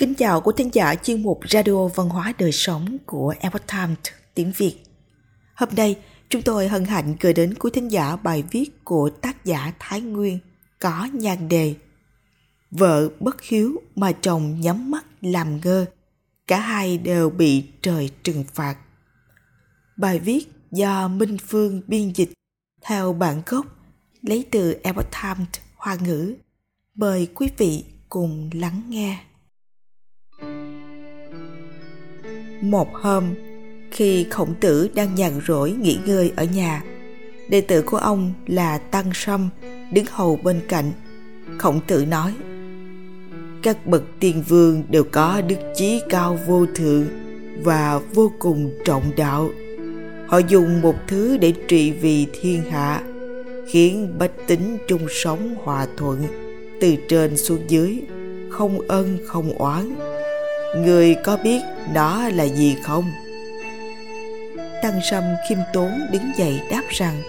Kính chào quý thính giả chuyên mục Radio Văn hóa Đời Sống của Epoch Times tiếng Việt. Hôm nay, chúng tôi hân hạnh gửi đến quý thính giả bài viết của tác giả Thái Nguyên có nhan đề Vợ bất hiếu mà chồng nhắm mắt làm ngơ, cả hai đều bị trời trừng phạt. Bài viết do Minh Phương biên dịch theo bản gốc lấy từ Epoch Times Hoa ngữ. Mời quý vị cùng lắng nghe. Một hôm, khi khổng tử đang nhàn rỗi nghỉ ngơi ở nhà, đệ tử của ông là Tăng Sâm đứng hầu bên cạnh. Khổng tử nói, các bậc tiên vương đều có đức chí cao vô thượng và vô cùng trọng đạo. Họ dùng một thứ để trị vì thiên hạ, khiến bách tính chung sống hòa thuận, từ trên xuống dưới, không ân không oán người có biết đó là gì không? Tăng sâm khiêm tốn đứng dậy đáp rằng,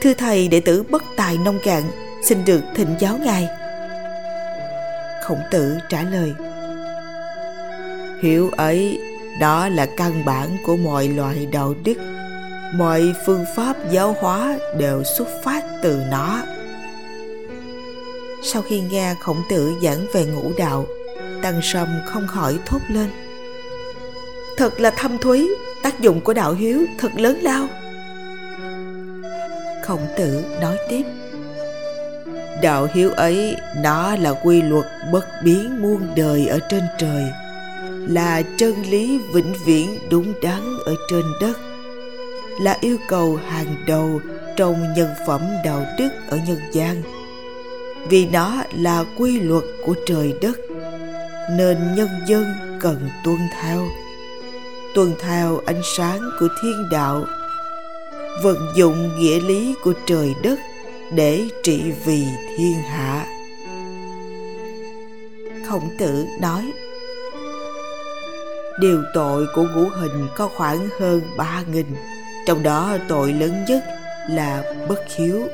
thưa thầy, đệ tử bất tài nông cạn, xin được thỉnh giáo ngài. Khổng tử trả lời, hiểu ấy, đó là căn bản của mọi loại đạo đức. Mọi phương pháp giáo hóa đều xuất phát từ nó. Sau khi nghe khổng tử giảng về ngũ đạo Tăng Sâm không khỏi thốt lên. Thật là thâm thúy, Tác dụng của đạo hiếu thật lớn lao. Khổng tử nói tiếp. Đạo hiếu ấy, Nó là quy luật bất biến muôn đời ở trên trời, Là chân lý vĩnh viễn đúng đắn ở trên đất, Là yêu cầu hàng đầu trong nhân phẩm đạo đức ở nhân gian. Vì nó là quy luật của trời đất nên nhân dân cần tuân theo. Tuân theo ánh sáng của thiên đạo, vận dụng nghĩa lý của trời đất để trị vì thiên hạ. Khổng tử nói, điều tội của ngũ hình có khoảng hơn ba nghìn, trong đó tội lớn nhất là bất hiếu.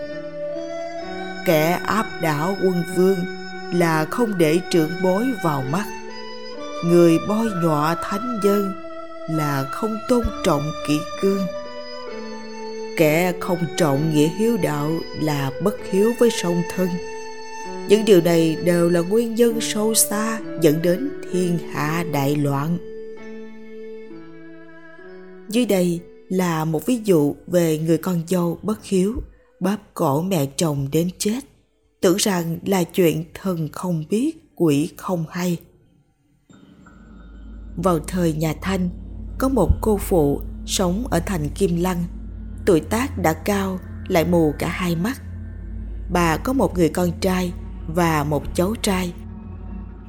Kẻ áp đảo quân vương là không để trưởng bối vào mắt. Người bôi nhọ thánh dân là không tôn trọng kỷ cương. Kẻ không trọng nghĩa hiếu đạo là bất hiếu với song thân. Những điều này đều là nguyên nhân sâu xa dẫn đến thiên hạ đại loạn. Dưới đây là một ví dụ về người con dâu bất hiếu, bóp cổ mẹ chồng đến chết tưởng rằng là chuyện thần không biết, quỷ không hay. Vào thời nhà thanh, có một cô phụ sống ở thành kim lăng. Tuổi tác đã cao, lại mù cả hai mắt. Bà có một người con trai và một cháu trai.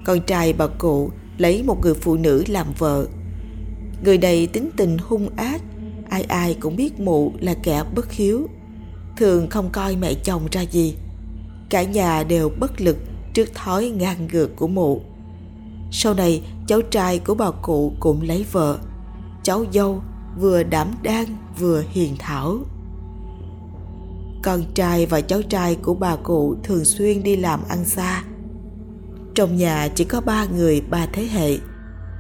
Con trai bà cụ lấy một người phụ nữ làm vợ. Người này tính tình hung ác, ai ai cũng biết mụ là kẻ bất hiếu. Thường không coi mẹ chồng ra gì cả nhà đều bất lực trước thói ngang ngược của mụ. Sau này, cháu trai của bà cụ cũng lấy vợ. Cháu dâu vừa đảm đang vừa hiền thảo. Con trai và cháu trai của bà cụ thường xuyên đi làm ăn xa. Trong nhà chỉ có ba người, ba thế hệ,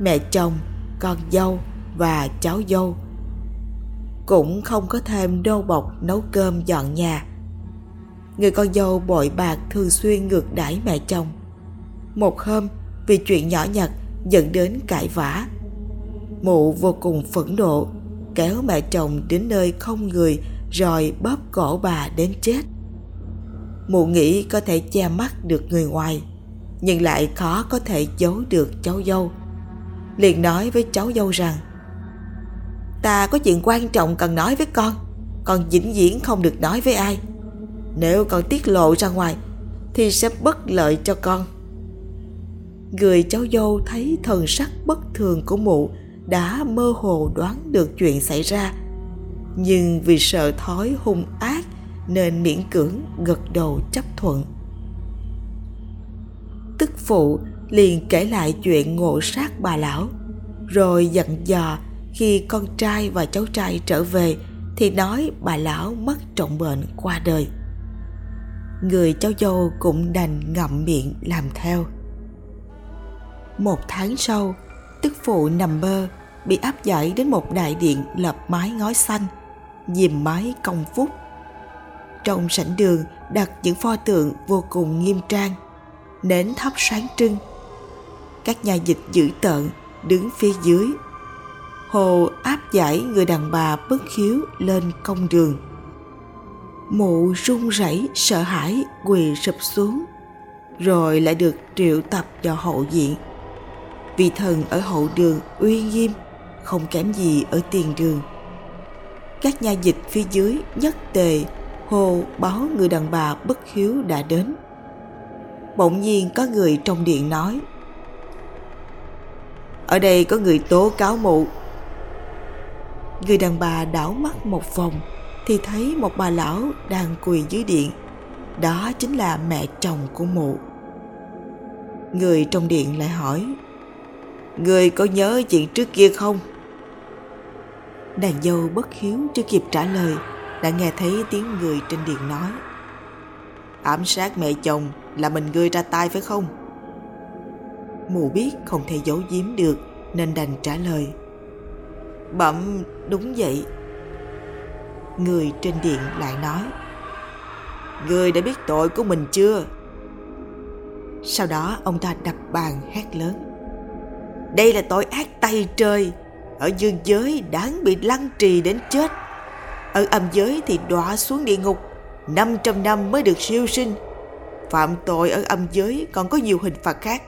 mẹ chồng, con dâu và cháu dâu. Cũng không có thêm đô bọc nấu cơm dọn nhà người con dâu bội bạc thường xuyên ngược đãi mẹ chồng. Một hôm, vì chuyện nhỏ nhặt dẫn đến cãi vã. Mụ vô cùng phẫn nộ, kéo mẹ chồng đến nơi không người rồi bóp cổ bà đến chết. Mụ nghĩ có thể che mắt được người ngoài, nhưng lại khó có thể giấu được cháu dâu. Liền nói với cháu dâu rằng, ta có chuyện quan trọng cần nói với con con vĩnh viễn không được nói với ai nếu con tiết lộ ra ngoài, thì sẽ bất lợi cho con. Người cháu dâu thấy thần sắc bất thường của mụ đã mơ hồ đoán được chuyện xảy ra, nhưng vì sợ thói hung ác nên miễn cưỡng gật đầu chấp thuận. Tức phụ liền kể lại chuyện ngộ sát bà lão, rồi dặn dò khi con trai và cháu trai trở về thì nói bà lão mất trọng bệnh qua đời người cháu dâu cũng đành ngậm miệng làm theo. Một tháng sau, tức phụ nằm mơ, bị áp giải đến một đại điện lập mái ngói xanh dìm mái công phúc. Trong sảnh đường đặt những pho tượng vô cùng nghiêm trang, nến thắp sáng trưng. Các nhà dịch dữ tợn, đứng phía dưới. Hồ áp giải người đàn bà bất khiếu lên công đường mụ run rẩy, sợ hãi, quỳ sụp xuống, rồi lại được triệu tập vào hậu viện. Vị thần ở hậu đường uy nghiêm, không kém gì ở tiền đường. Các nha dịch phía dưới nhất tề hô báo người đàn bà bất hiếu đã đến. Bỗng nhiên có người trong điện nói, ở đây có người tố cáo mụ. Người đàn bà đảo mắt một vòng thì thấy một bà lão đang quỳ dưới điện. Đó chính là mẹ chồng của mụ. Người trong điện lại hỏi, người có nhớ chuyện trước kia không? Nàng dâu bất hiếu chưa kịp trả lời, đã nghe thấy tiếng người trên điện nói, ám sát mẹ chồng là mình ngươi ra tay phải không? Mụ biết không thể giấu giếm được nên đành trả lời, bẩm, đúng vậy người trên điện lại nói, người đã biết tội của mình chưa? Sau đó ông ta đập bàn hét lớn, đây là tội ác tay trời, ở dương giới đáng bị lăng trì đến chết. Ở âm giới thì đọa xuống địa ngục 500 năm mới được siêu sinh. Phạm tội ở âm giới còn có nhiều hình phạt khác.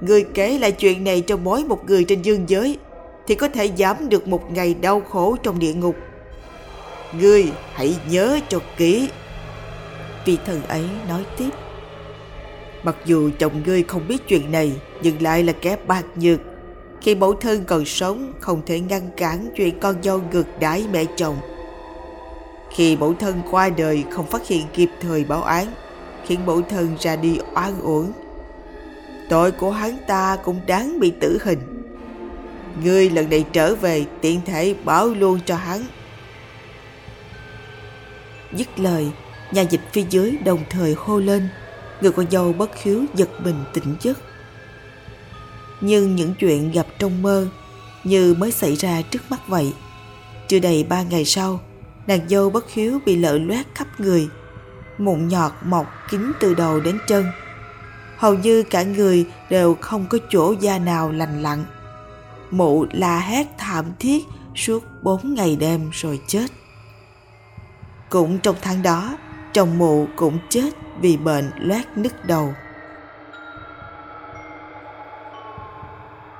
Người kể lại chuyện này cho mỗi một người trên dương giới thì có thể giảm được một ngày đau khổ trong địa ngục ngươi hãy nhớ cho kỹ. Vị thần ấy nói tiếp. Mặc dù chồng ngươi không biết chuyện này, nhưng lại là kẻ bạc nhược. Khi mẫu thân còn sống, không thể ngăn cản chuyện con dâu ngược đãi mẹ chồng. Khi mẫu thân qua đời, không phát hiện kịp thời báo án, khiến mẫu thân ra đi oan uổng. Tội của hắn ta cũng đáng bị tử hình. Ngươi lần này trở về, tiện thể báo luôn cho hắn dứt lời, nhà dịch phía dưới đồng thời hô lên. Người con dâu bất khiếu giật mình tỉnh giấc. Nhưng những chuyện gặp trong mơ như mới xảy ra trước mắt vậy, chưa đầy ba ngày sau, nàng dâu bất hiếu bị lở loét khắp người, mụn nhọt mọc kín từ đầu đến chân. Hầu như cả người đều không có chỗ da nào lành lặn. Mụ la hét thảm thiết suốt bốn ngày đêm rồi chết cũng trong tháng đó chồng mụ cũng chết vì bệnh loét nứt đầu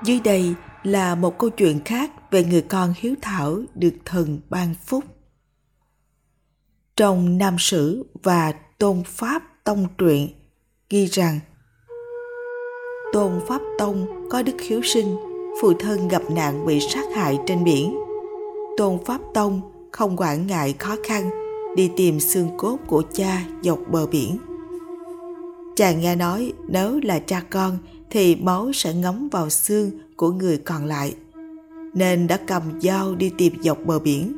dưới đây là một câu chuyện khác về người con hiếu thảo được thần ban phúc trong Nam Sử và Tôn Pháp Tông truyện ghi rằng Tôn Pháp Tông có đức hiếu sinh, phụ thân gặp nạn bị sát hại trên biển. Tôn Pháp Tông không quản ngại khó khăn, đi tìm xương cốt của cha dọc bờ biển. Chàng nghe nói nếu là cha con thì máu sẽ ngấm vào xương của người còn lại, nên đã cầm dao đi tìm dọc bờ biển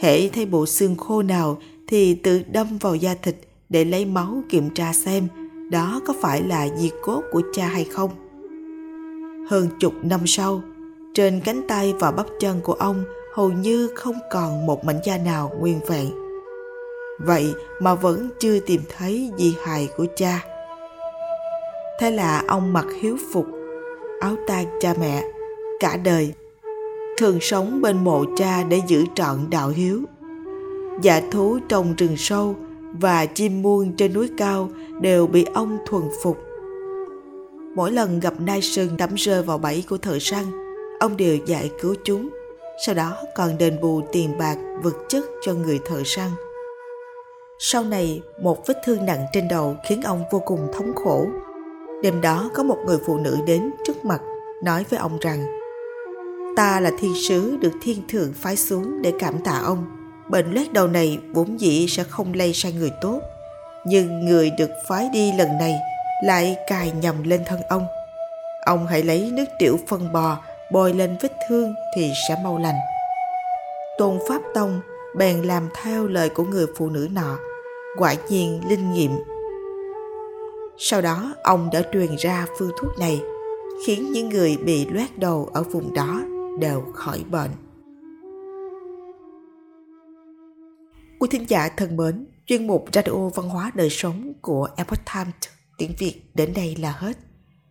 hễ thấy bộ xương khô nào thì tự đâm vào da thịt để lấy máu kiểm tra xem đó có phải là di cốt của cha hay không. Hơn chục năm sau, trên cánh tay và bắp chân của ông hầu như không còn một mảnh da nào nguyên vẹn. Vậy mà vẫn chưa tìm thấy di hài của cha. Thế là ông mặc hiếu phục, áo tang cha mẹ, cả đời thường sống bên mộ cha để giữ trọn đạo hiếu. Dạ thú trong rừng sâu và chim muôn trên núi cao đều bị ông thuần phục. Mỗi lần gặp nai sừng đắm rơi vào bẫy của thợ săn, ông đều giải cứu chúng, sau đó còn đền bù tiền bạc vật chất cho người thợ săn. Sau này, một vết thương nặng trên đầu khiến ông vô cùng thống khổ. Đêm đó có một người phụ nữ đến trước mặt nói với ông rằng ta là thiên sứ được thiên thượng phái xuống để cảm tạ ông. Bệnh loét đầu này vốn dĩ sẽ không lây sang người tốt. Nhưng người được phái đi lần này lại cài nhầm lên thân ông. Ông hãy lấy nước tiểu phân bò bôi lên vết thương thì sẽ mau lành. Tôn pháp tông bèn làm theo lời của người phụ nữ nọ quả nhiên linh nghiệm sau đó ông đã truyền ra phương thuốc này khiến những người bị loét đầu ở vùng đó đều khỏi bệnh. Quý thính giả thân mến, chuyên mục Radio Văn hóa Đời Sống của Epoch Times tiếng Việt đến đây là hết.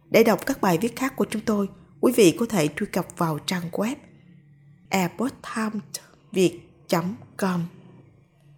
Để đọc các bài viết khác của chúng tôi, quý vị có thể truy cập vào trang web epochtimesviet.com.